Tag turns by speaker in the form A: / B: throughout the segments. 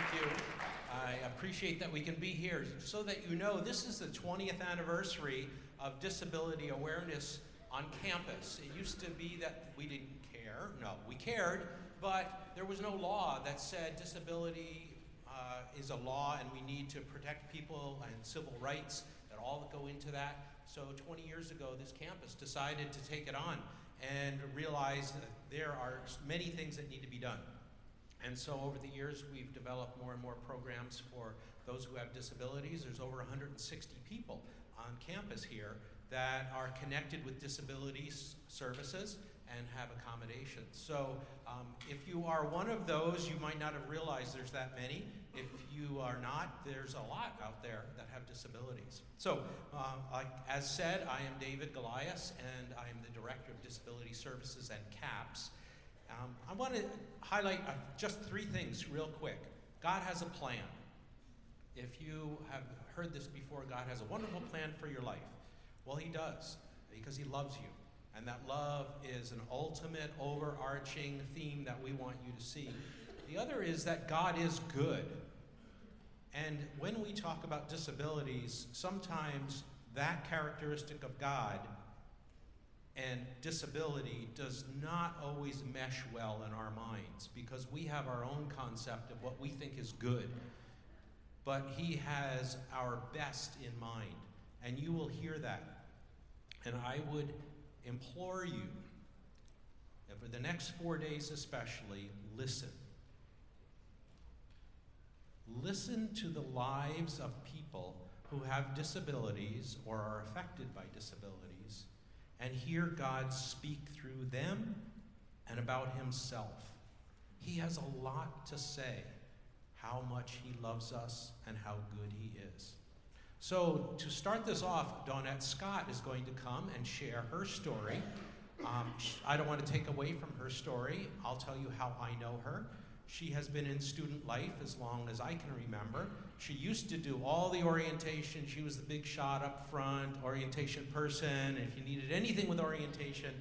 A: Thank you. I appreciate that we can be here. So that you know, this is the 20th anniversary of Disability Awareness on campus. It used to be that we didn't care. No, we cared, but there was no law that said disability uh, is a law and we need to protect people and civil rights that all that go into that. So 20 years ago, this campus decided to take it on and realized that there are many things that need to be done. And so over the years, we've developed more and more programs for those who have disabilities. There's over 160 people on campus here that are connected with disability services and have accommodations. So um, if you are one of those, you might not have realized there's that many. If you are not, there's a lot out there that have disabilities. So, uh, as said, I am David Golias, and I am the Director of Disability Services and CAPS. Um, I want to highlight uh, just three things real quick. God has a plan. If you have heard this before, God has a wonderful plan for your life. Well, He does, because He loves you. And that love is an ultimate overarching theme that we want you to see. The other is that God is good. And when we talk about disabilities, sometimes that characteristic of God and disability does not always mesh well in our minds because we have our own concept of what we think is good. But He has our best in mind, and you will hear that. And I would implore you that for the next four days, especially, listen. Listen to the lives of people who have disabilities or are affected by disabilities and hear God speak through them and about Himself. He has a lot to say how much He loves us and how good He is. So, to start this off, Dawnette Scott is going to come and share her story. Um, I don't want to take away from her story. I'll tell you how I know her. She has been in student life as long as I can remember. She used to do all the orientation. She was the big shot up front, orientation person. If you needed anything with orientation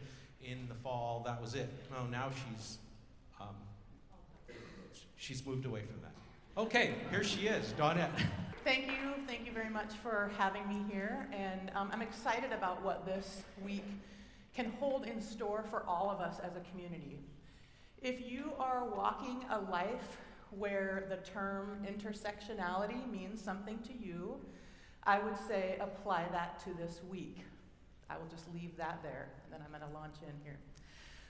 A: in the fall, that was it. Oh, now she's um, she's moved away from that. Okay, here she is, Dawnette.
B: Thank you. Thank you very much for having me here. And um, I'm excited about what this week can hold in store for all of us as a community. If you are walking a life where the term intersectionality means something to you, I would say apply that to this week. I will just leave that there, and then I'm going to launch in here.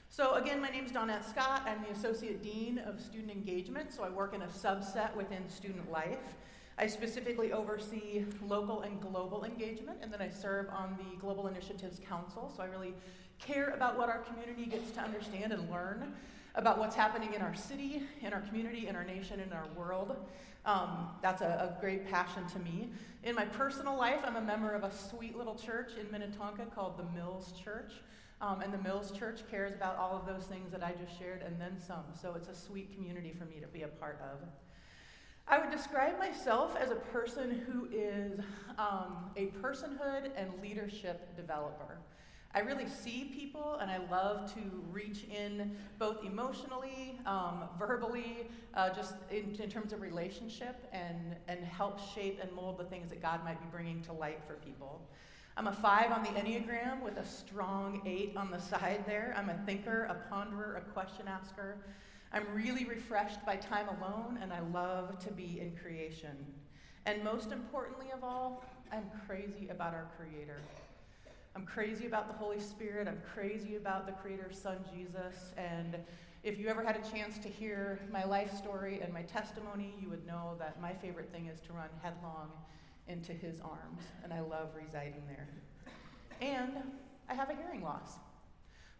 B: So, again, my name is Dawnette Scott. I'm the Associate Dean of Student Engagement, so I work in a subset within student life. I specifically oversee local and global engagement, and then I serve on the Global Initiatives Council. So I really care about what our community gets to understand and learn about what's happening in our city, in our community, in our nation, in our world. Um, that's a, a, great passion to me. In my personal life, I'm a member of a sweet little church in Minnetonka called the Mills Church. Um, and the Mills Church cares about all of those things that I just shared and then some. So it's a sweet community for me to be a part of. I would describe myself as a person who is um, a personhood and leadership developer. I really see people and I love to reach in both emotionally, um, verbally, uh, just in, in, terms of relationship and, and help shape and mold the things that God might be bringing to light for people. I'm a five on the Enneagram with a strong eight on the side there. I'm a thinker, a ponderer, a question asker. I'm really refreshed by time alone, and I love to be in creation. And most importantly of all, I'm crazy about our Creator. I'm crazy about the Holy Spirit. I'm crazy about the Creator's Son, Jesus. And if you ever had a chance to hear my life story and my testimony, you would know that my favorite thing is to run headlong into His arms. And I love residing there. And I have a hearing loss.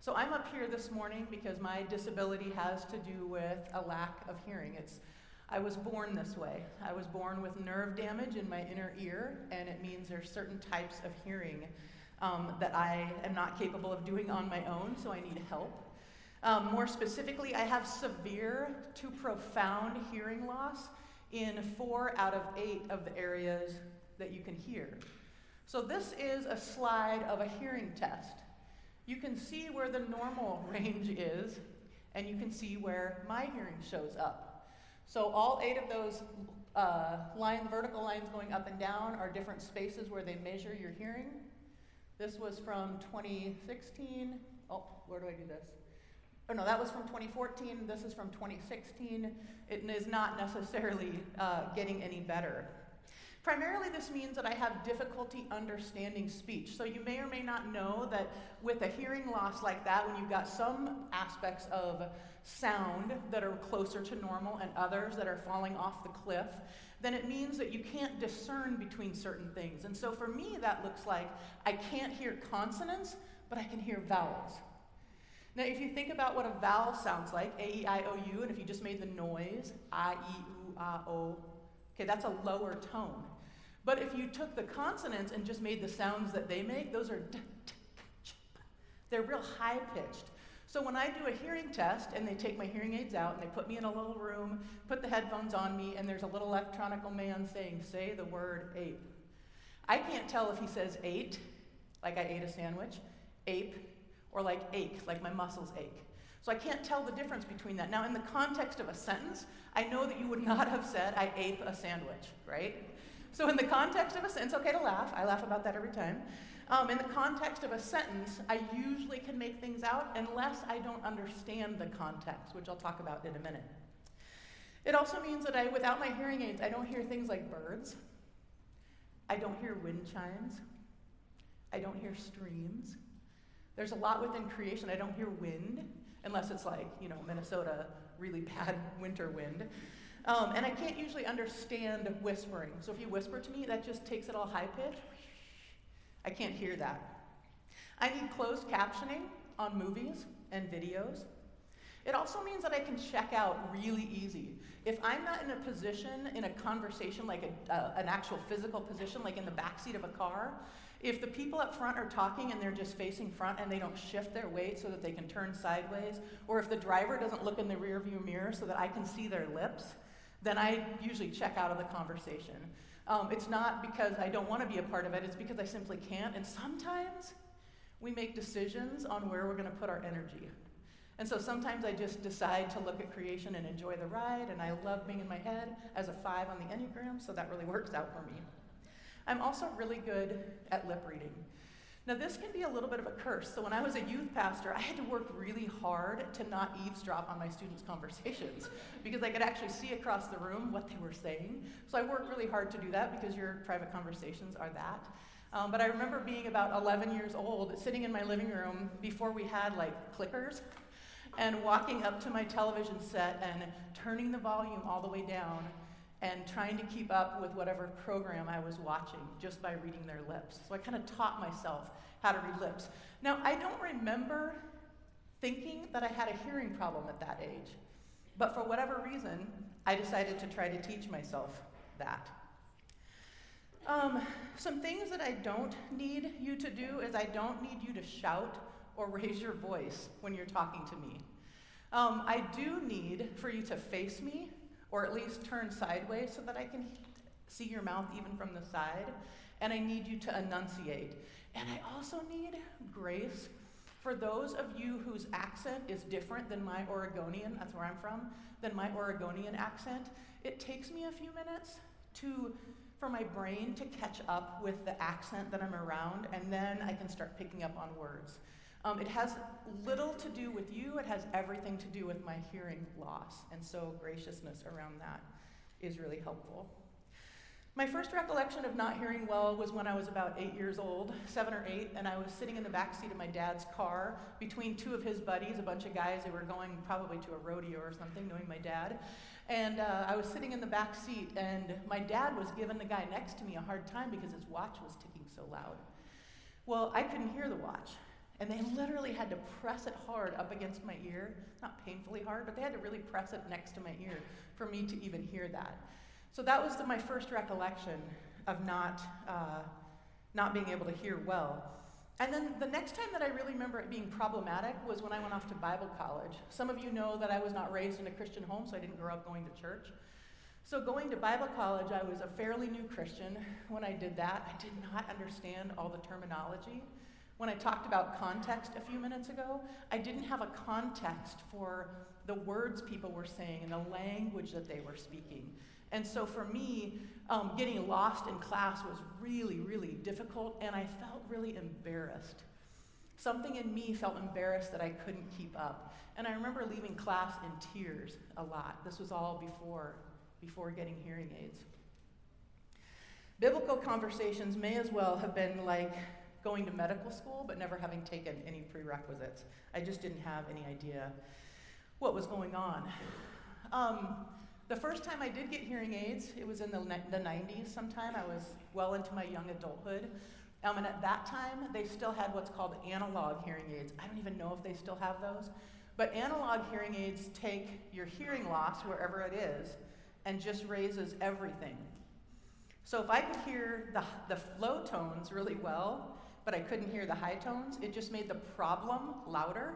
B: So I'm up here this morning because my disability has to do with a lack of hearing. It's I was born this way. I was born with nerve damage in my inner ear, and it means there's certain types of hearing um, that I am not capable of doing on my own, so I need help. Um, more specifically, I have severe to profound hearing loss in four out of eight of the areas that you can hear. So, this is a slide of a hearing test you can see where the normal range is, and you can see where my hearing shows up. So all eight of those uh, line, vertical lines going up and down are different spaces where they measure your hearing. This was from 2016. Oh, where do I do this? Oh no, that was from 2014. This is from 2016. It is not necessarily uh, getting any better. Primarily, this means that I have difficulty understanding speech. So, you may or may not know that with a hearing loss like that, when you've got some aspects of sound that are closer to normal and others that are falling off the cliff, then it means that you can't discern between certain things. And so, for me, that looks like I can't hear consonants, but I can hear vowels. Now, if you think about what a vowel sounds like, A, E, I, O, U, and if you just made the noise, I, E, U, A, O, Okay, that's a lower tone. But if you took the consonants and just made the sounds that they make, those are they're real high pitched. So when I do a hearing test and they take my hearing aids out and they put me in a little room, put the headphones on me, and there's a little electronical man saying, Say the word ape. I can't tell if he says ate, like I ate a sandwich, ape, or like ache, like my muscles ache. So I can't tell the difference between that. Now, in the context of a sentence, I know that you would not have said, I ate a sandwich, right? So, in the context of a sentence, okay to laugh. I laugh about that every time. Um, in the context of a sentence, I usually can make things out unless I don't understand the context, which I'll talk about in a minute. It also means that I, without my hearing aids, I don't hear things like birds. I don't hear wind chimes. I don't hear streams. There's a lot within creation. I don't hear wind unless it's like, you know, Minnesota, really bad winter wind. Um, and I can't usually understand whispering. So if you whisper to me, that just takes it all high pitch. I can't hear that. I need closed captioning on movies and videos. It also means that I can check out really easy. If I'm not in a position, in a conversation, like a, uh, an actual physical position, like in the backseat of a car, if the people up front are talking and they're just facing front and they don't shift their weight so that they can turn sideways, or if the driver doesn't look in the rearview mirror so that I can see their lips, then I usually check out of the conversation. Um, it's not because I don't want to be a part of it, it's because I simply can't. And sometimes we make decisions on where we're going to put our energy. And so sometimes I just decide to look at creation and enjoy the ride, and I love being in my head as a five on the Enneagram, so that really works out for me. I'm also really good at lip reading. Now, this can be a little bit of a curse. So, when I was a youth pastor, I had to work really hard to not eavesdrop on my students' conversations because I could actually see across the room what they were saying. So, I worked really hard to do that because your private conversations are that. Um, but I remember being about 11 years old, sitting in my living room before we had like clickers, and walking up to my television set and turning the volume all the way down and trying to keep up with whatever program I was watching just by reading their lips. So I kind of taught myself how to read lips. Now, I don't remember thinking that I had a hearing problem at that age, but for whatever reason, I decided to try to teach myself that. Um, some things that I don't need you to do is I don't need you to shout or raise your voice when you're talking to me. Um, I do need for you to face me or at least turn sideways so that I can see your mouth even from the side. And I need you to enunciate. And I also need grace for those of you whose accent is different than my Oregonian, that's where I'm from, than my Oregonian accent. It takes me a few minutes to for my brain to catch up with the accent that I'm around, and then I can start picking up on words. Um, it has little to do with you, it has everything to do with my hearing loss. And so, graciousness around that is really helpful. My first recollection of not hearing well was when I was about eight years old, seven or eight, and I was sitting in the back seat of my dad's car between two of his buddies, a bunch of guys who were going probably to a rodeo or something, knowing my dad. And uh, I was sitting in the back seat, and my dad was giving the guy next to me a hard time because his watch was ticking so loud. Well, I couldn't hear the watch. And they literally had to press it hard up against my ear. Not painfully hard, but they had to really press it next to my ear for me to even hear that. So that was the, my first recollection of not, uh, not being able to hear well. And then the next time that I really remember it being problematic was when I went off to Bible college. Some of you know that I was not raised in a Christian home, so I didn't grow up going to church. So, going to Bible college, I was a fairly new Christian when I did that. I did not understand all the terminology When I talked about context a few minutes ago, I didn't have a context for the words people were saying and the language that they were speaking. And so for me, um, getting lost in class was really, really difficult, and I felt really embarrassed. Something in me felt embarrassed that I couldn't keep up. And I remember leaving class in tears a lot. This was all before, before getting hearing aids. Biblical conversations may as well have been like going to medical school but never having taken any prerequisites. I just didn't have any idea what was going on. Um, the first time I did get hearing aids, it was in the, the 90s sometime. I was well into my young adulthood. Um, and at that time, they still had what's called analog hearing aids. I don't even know if they still have those. But analog hearing aids take your hearing loss, wherever it is, and just raises everything. So if I could hear the, the low tones really well, but I couldn't hear the high tones, it just made the problem louder.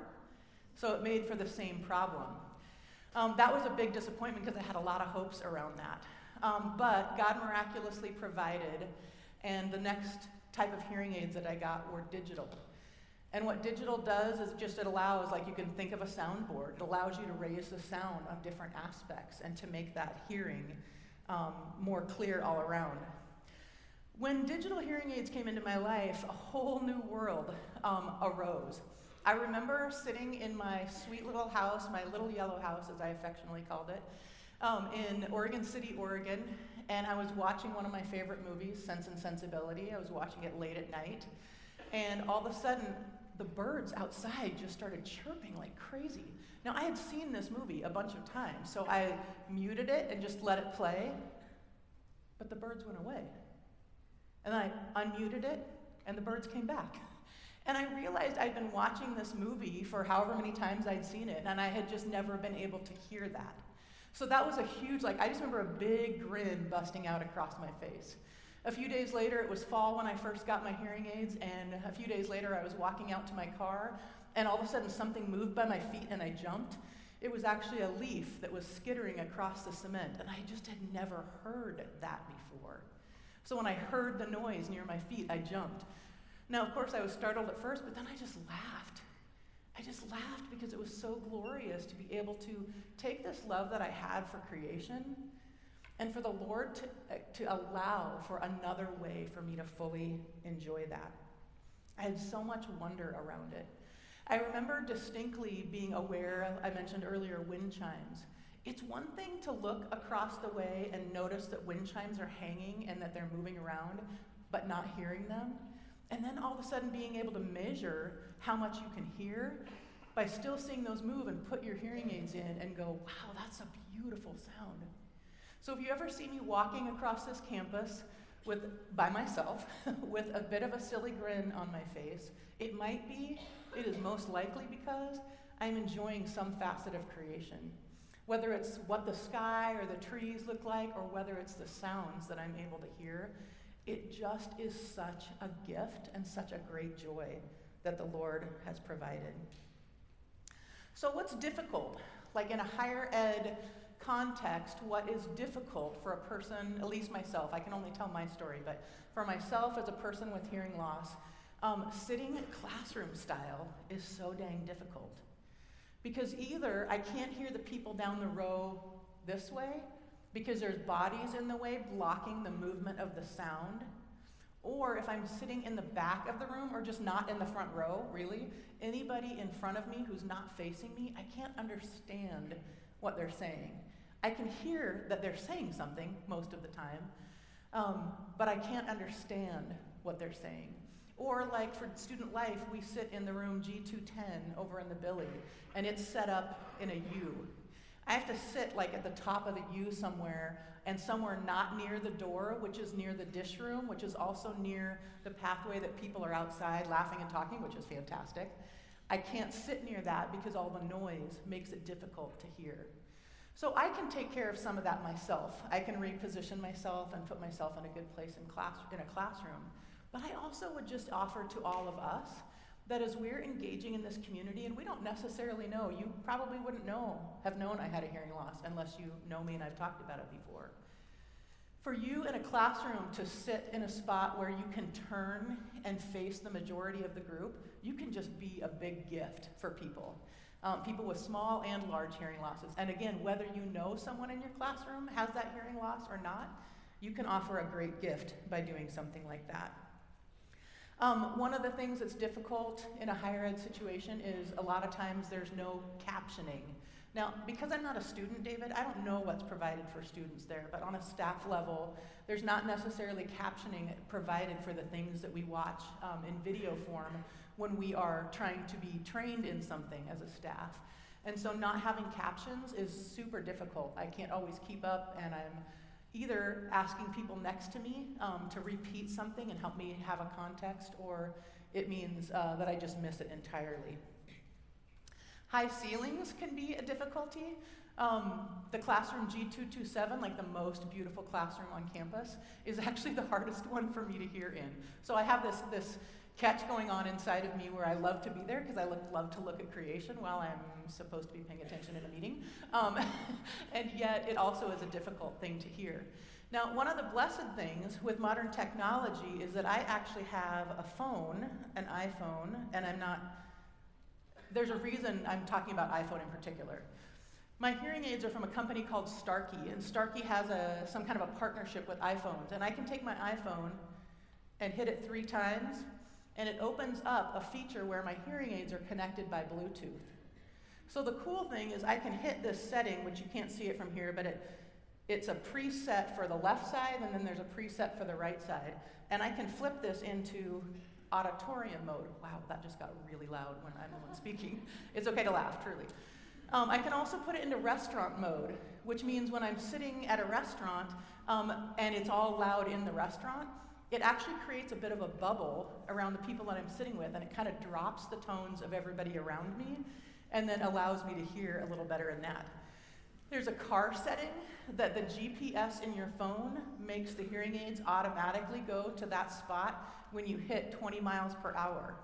B: So it made for the same problem. Um, that was a big disappointment because I had a lot of hopes around that. Um, but God miraculously provided, and the next type of hearing aids that I got were digital. And what digital does is just it allows, like you can think of a soundboard, it allows you to raise the sound of different aspects and to make that hearing um, more clear all around. When digital hearing aids came into my life, a whole new world um, arose. I remember sitting in my sweet little house, my little yellow house, as I affectionately called it, um, in Oregon City, Oregon, and I was watching one of my favorite movies, Sense and Sensibility. I was watching it late at night, and all of a sudden, the birds outside just started chirping like crazy. Now, I had seen this movie a bunch of times, so I muted it and just let it play, but the birds went away. And I unmuted it, and the birds came back. And I realized I'd been watching this movie for however many times I'd seen it, and I had just never been able to hear that. So that was a huge, like, I just remember a big grin busting out across my face. A few days later, it was fall when I first got my hearing aids, and a few days later, I was walking out to my car, and all of a sudden, something moved by my feet, and I jumped. It was actually a leaf that was skittering across the cement, and I just had never heard that before. So when I heard the noise near my feet, I jumped. Now, of course, I was startled at first, but then I just laughed. I just laughed because it was so glorious to be able to take this love that I had for creation and for the Lord to, to allow for another way for me to fully enjoy that. I had so much wonder around it. I remember distinctly being aware, I mentioned earlier, wind chimes. It's one thing to look across the way and notice that wind chimes are hanging and that they're moving around, but not hearing them. And then all of a sudden being able to measure how much you can hear by still seeing those move and put your hearing aids in and go, wow, that's a beautiful sound. So if you ever see me walking across this campus with by myself with a bit of a silly grin on my face, it might be, it is most likely because I'm enjoying some facet of creation. Whether it's what the sky or the trees look like, or whether it's the sounds that I'm able to hear, it just is such a gift and such a great joy that the Lord has provided. So, what's difficult? Like in a higher ed context, what is difficult for a person, at least myself, I can only tell my story, but for myself as a person with hearing loss, um, sitting classroom style is so dang difficult. Because either I can't hear the people down the row this way, because there's bodies in the way blocking the movement of the sound. Or if I'm sitting in the back of the room or just not in the front row, really, anybody in front of me who's not facing me, I can't understand what they're saying. I can hear that they're saying something most of the time, um, but I can't understand what they're saying. Or, like for student life, we sit in the room G210 over in the Billy, and it's set up in a U. I have to sit like at the top of the U somewhere and somewhere not near the door, which is near the dish room, which is also near the pathway that people are outside laughing and talking, which is fantastic. I can't sit near that because all the noise makes it difficult to hear. So I can take care of some of that myself. I can reposition myself and put myself in a good place in class in a classroom. But I also would just offer to all of us that as we're engaging in this community, and we don't necessarily know, you probably wouldn't know, have known I had a hearing loss unless you know me and I've talked about it before. For you in a classroom to sit in a spot where you can turn and face the majority of the group, you can just be a big gift for people. Um, people with small and large hearing losses. And again, whether you know someone in your classroom has that hearing loss or not, you can offer a great gift by doing something like that. Um, one of the things that's difficult in a higher ed situation is a lot of times there's no captioning. Now, because I'm not a student, David, I don't know what's provided for students there, but on a staff level, there's not necessarily captioning provided for the things that we watch um, in video form when we are trying to be trained in something as a staff. And so, not having captions is super difficult. I can't always keep up, and I'm either asking people next to me um, to repeat something and help me have a context, or it means uh, that I just miss it entirely. High ceilings can be a difficulty. Um, the classroom G227, like the most beautiful classroom on campus, is actually the hardest one for me to hear in. So I have this, this catch going on inside of me where I love to be there because I look, love to look at creation while I'm supposed to be paying attention in a meeting. Um, and yet, it also is a difficult thing to hear. Now, one of the blessed things with modern technology is that I actually have a phone, an iPhone, and I'm not there's a reason I'm talking about iPhone in particular. My hearing aids are from a company called Starkey, and Starkey has a, some kind of a partnership with iPhones. And I can take my iPhone and hit it three times, and it opens up a feature where my hearing aids are connected by Bluetooth. So the cool thing is I can hit this setting, which you can't see it from here, but it, it's a preset for the left side, and then there's a preset for the right side. And I can flip this into auditorium mode. Wow, that just got really loud when I'm the one speaking. It's okay to laugh, truly. Um, I can also put it into restaurant mode, which means when I'm sitting at a restaurant um, and it's all loud in the restaurant, it actually creates a bit of a bubble around the people that I'm sitting with, and it kind of drops the tones of everybody around me and then allows me to hear a little better in that. There's a car setting that the GPS in your phone makes the hearing aids automatically go to that spot when you hit 20 miles per hour.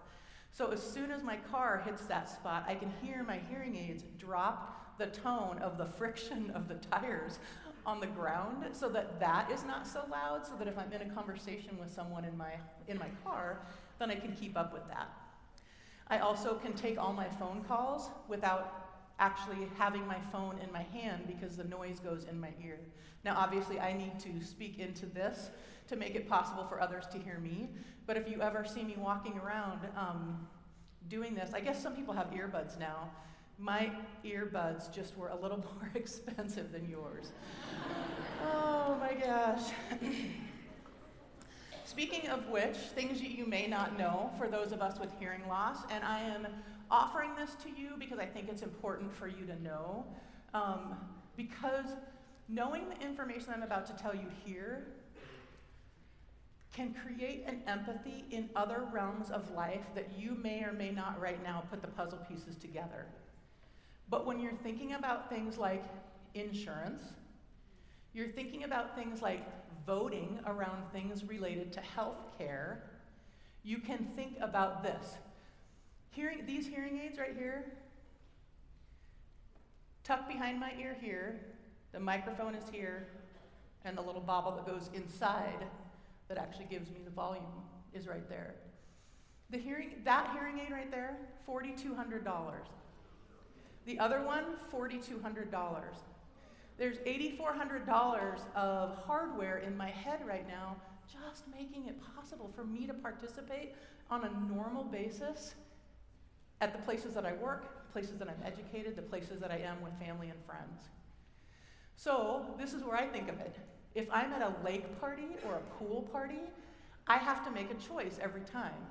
B: So as soon as my car hits that spot, I can hear my hearing aids drop the tone of the friction of the tires on the ground so that that is not so loud so that if I'm in a conversation with someone in my in my car, then I can keep up with that. I also can take all my phone calls without actually having my phone in my hand because the noise goes in my ear. Now obviously I need to speak into this to make it possible for others to hear me. But if you ever see me walking around um, doing this, I guess some people have earbuds now. My earbuds just were a little more expensive than yours. oh my gosh. Speaking of which, things you may not know for those of us with hearing loss, and I am offering this to you because I think it's important for you to know. Um, because knowing the information I'm about to tell you here can create an empathy in other realms of life that you may or may not right now put the puzzle pieces together. But when you're thinking about things like insurance, you're thinking about things like voting around things related to health care, you can think about this. Hearing, these hearing aids right here, tucked behind my ear here, the microphone is here, and the little bobble that goes inside that actually gives me the volume is right there. The hearing, that hearing aid right there, $4,200. The other one, $4,200. There's $8,400 of hardware in my head right now, just making it possible for me to participate on a normal basis at the places that I work, places that I'm educated, the places that I am with family and friends. So, this is where I think of it. If I'm at a lake party or a pool party, I have to make a choice every time.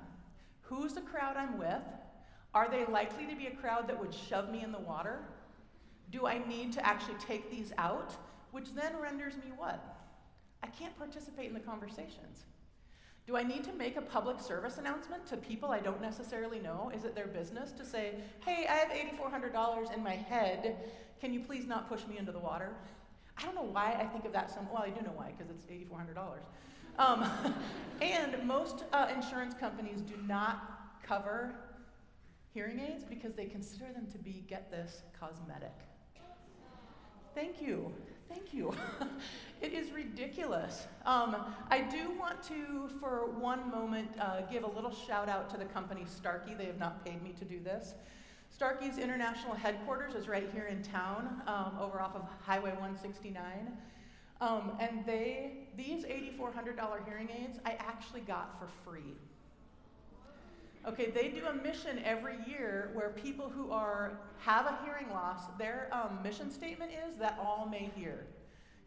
B: Who's the crowd I'm with? Are they likely to be a crowd that would shove me in the water? Do I need to actually take these out? Which then renders me what? I can't participate in the conversations. Do I need to make a public service announcement to people I don't necessarily know? Is it their business to say, hey, I have $8,400 in my head. Can you please not push me into the water? I don't know why I think of that so well, I do know why, because it's $8,400. Um, and most uh, insurance companies do not cover hearing aids because they consider them to be, get this, cosmetic. Thank you. Thank you. it is ridiculous. Um, I do want to, for one moment, uh, give a little shout out to the company Starkey. They have not paid me to do this. Starkey's international headquarters is right here in town, um, over off of Highway 169. Um, and they, these $8,400 hearing aids, I actually got for free. Okay, they do a mission every year where people who are have a hearing loss, their um, mission statement is that all may hear.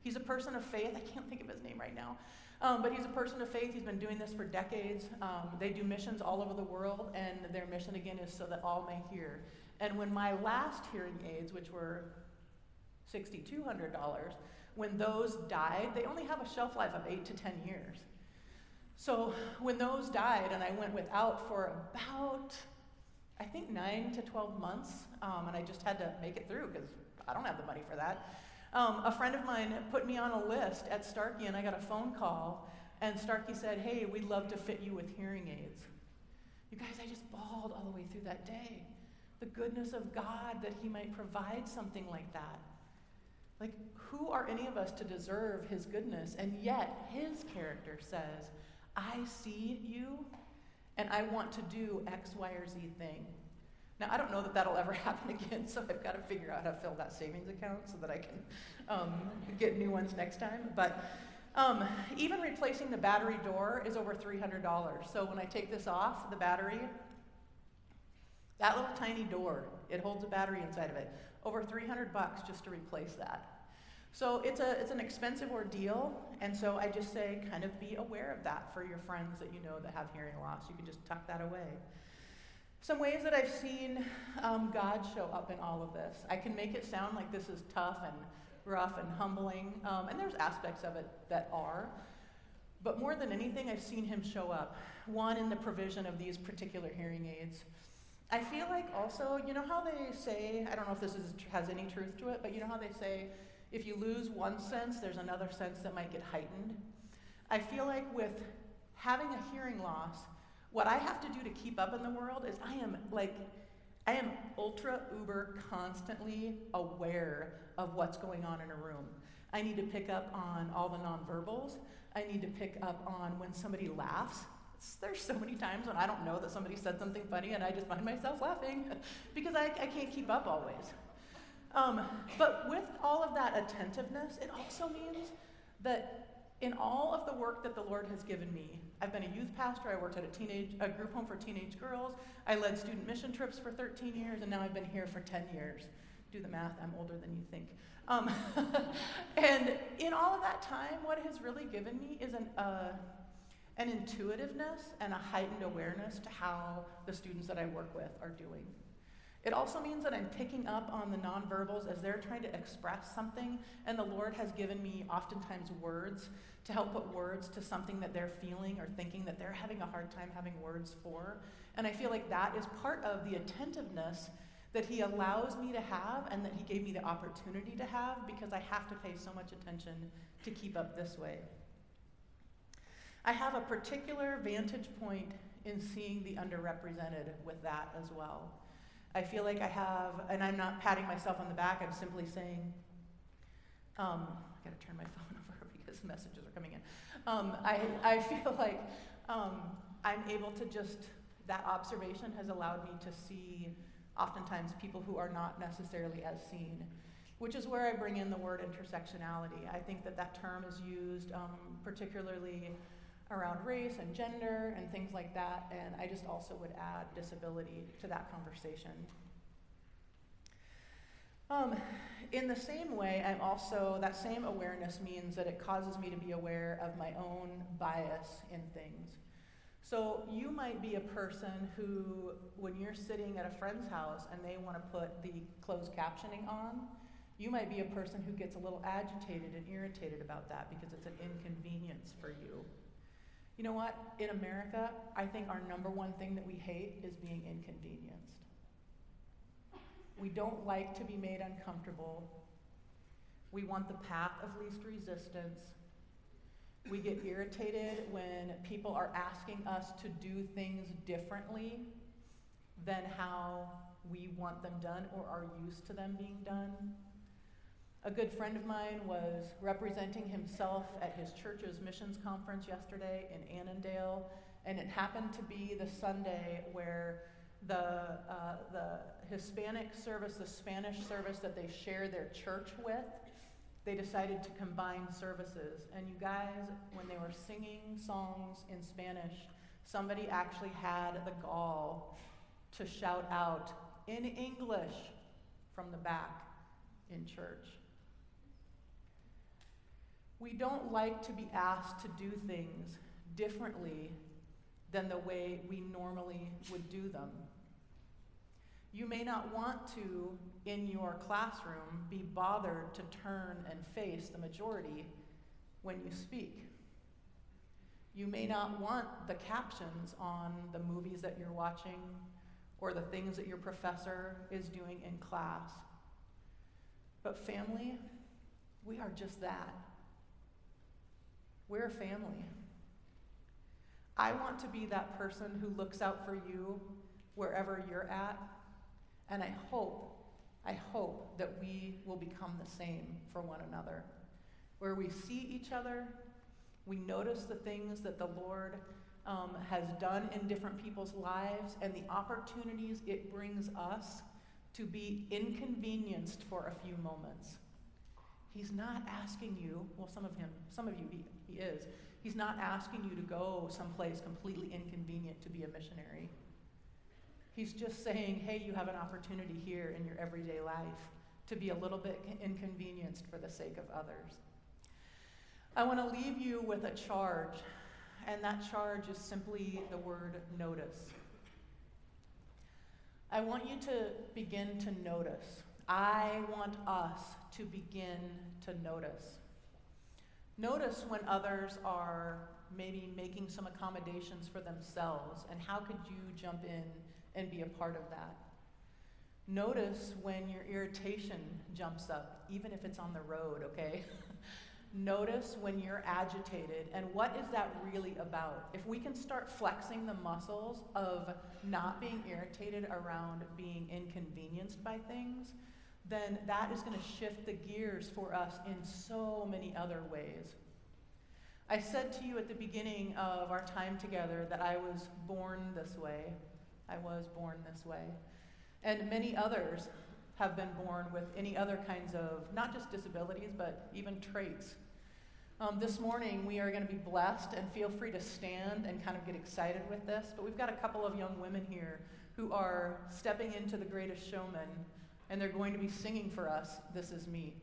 B: He's a person of faith. I can't think of his name right now, um, but he's a person of faith. He's been doing this for decades. Um, they do missions all over the world, and their mission again is so that all may hear. And when my last hearing aids, which were $6,200, when those died, they only have a shelf life of eight to 10 years. So when those died, and I went without for about, I think, nine to 12 months, um, and I just had to make it through because I don't have the money for that. Um, a friend of mine put me on a list at Starkey, and I got a phone call, and Starkey said, Hey, we'd love to fit you with hearing aids. You guys, I just bawled all the way through that day. The goodness of God that He might provide something like that. Like, who are any of us to deserve His goodness? And yet, His character says, I see you and I want to do X, Y, or Z thing. Now, I don't know that that'll ever happen again, so I've got to figure out how to fill that savings account so that I can um, get new ones next time. But um, even replacing the battery door is over $300. So when I take this off, the battery, that little tiny door, it holds a battery inside of it. Over 300 bucks just to replace that. So it's, a, it's an expensive ordeal, and so I just say kind of be aware of that for your friends that you know that have hearing loss. You can just tuck that away. Some ways that I've seen um, God show up in all of this. I can make it sound like this is tough and rough and humbling, um, and there's aspects of it that are. But more than anything, I've seen him show up. One, in the provision of these particular hearing aids. I feel like also, you know how they say, I don't know if this is, has any truth to it, but you know how they say, if you lose one sense, there's another sense that might get heightened. I feel like with having a hearing loss, what I have to do to keep up in the world is I am like, I am ultra uber constantly aware of what's going on in a room. I need to pick up on all the nonverbals. I need to pick up on when somebody laughs. There's so many times when I don't know that somebody said something funny and I just find myself laughing because I, I can't keep up always. Um, but with all of that attentiveness, it also means that in all of the work that the Lord has given me, I've been a youth pastor, I worked at a teenage a group home for teenage girls, I led student mission trips for 13 years, and now I've been here for 10 years. Do the math, I'm older than you think. Um, and in all of that time, what has really given me is an, uh, an intuitiveness and a heightened awareness to how the students that I work with are doing. It also means that I'm picking up on the nonverbals as they're trying to express something, and the Lord has given me oftentimes words to help put words to something that they're feeling or thinking that they're having a hard time having words for. And I feel like that is part of the attentiveness that He allows me to have and that He gave me the opportunity to have because I have to pay so much attention to keep up this way. I have a particular vantage point in seeing the underrepresented with that as well. I feel like I have, and I'm not patting myself on the back, I'm simply saying, um, I gotta turn my phone over because messages are coming in. Um, I, I feel like um, I'm able to just, that observation has allowed me to see oftentimes people who are not necessarily as seen, which is where I bring in the word intersectionality. I think that that term is used um, particularly around race and gender and things like that, and I just also would add disability to that conversation. Um, in the same way, I'm also, that same awareness means that it causes me to be aware of my own bias in things. So you might be a person who, when you're sitting at a friend's house and they want to put the closed captioning on, you might be a person who gets a little agitated and irritated about that because it's an inconvenience for you. You know what? In America, I think our number one thing that we hate is being inconvenienced. We don't like to be made uncomfortable. We want the path of least resistance. We get irritated when people are asking us to do things differently than how we want them done or are used to them being done. A good friend of mine was representing himself at his church's missions conference yesterday in Annandale, and it happened to be the Sunday where the, uh, the Hispanic service, the Spanish service that they share their church with, they decided to combine services. And you guys, when they were singing songs in Spanish, somebody actually had the gall to shout out in English from the back in church. We don't like to be asked to do things differently than the way we normally would do them. You may not want to, in your classroom, be bothered to turn and face the majority when you speak. You may not want the captions on the movies that you're watching or the things that your professor is doing in class. But, family, we are just that. We're a family. I want to be that person who looks out for you wherever you're at and I hope, I hope that we will become the same for one another. Where we see each other, we notice the things that the Lord um, has done in different people's lives and the opportunities it brings us to be inconvenienced for a few moments. He's not asking you, well, some of him, some of you, he, he is. He's not asking you to go someplace completely inconvenient to be a missionary. He's just saying, hey, you have an opportunity here in your everyday life to be a little bit inconvenienced for the sake of others. I want to leave you with a charge, and that charge is simply the word notice. I want you to begin to notice. I want us to begin to notice. Notice when others are maybe making some accommodations for themselves, and how could you jump in and be a part of that. Notice when your irritation jumps up, even if it's on the road, okay? Notice when you're agitated and what is that really about? If we can start flexing the muscles of not being irritated around being inconvenienced by things, then that is going to shift the gears for us in so many other ways. I said to you at the beginning of our time together that I was born this way. I was born this way. And many others have been born with any other kinds of, not just disabilities, but even traits. Um, this morning, we are going to be blessed, and feel free to stand and kind of get excited with this. But we've got a couple of young women here who are stepping into the greatest showman, and they're going to be singing for us, This Is Me.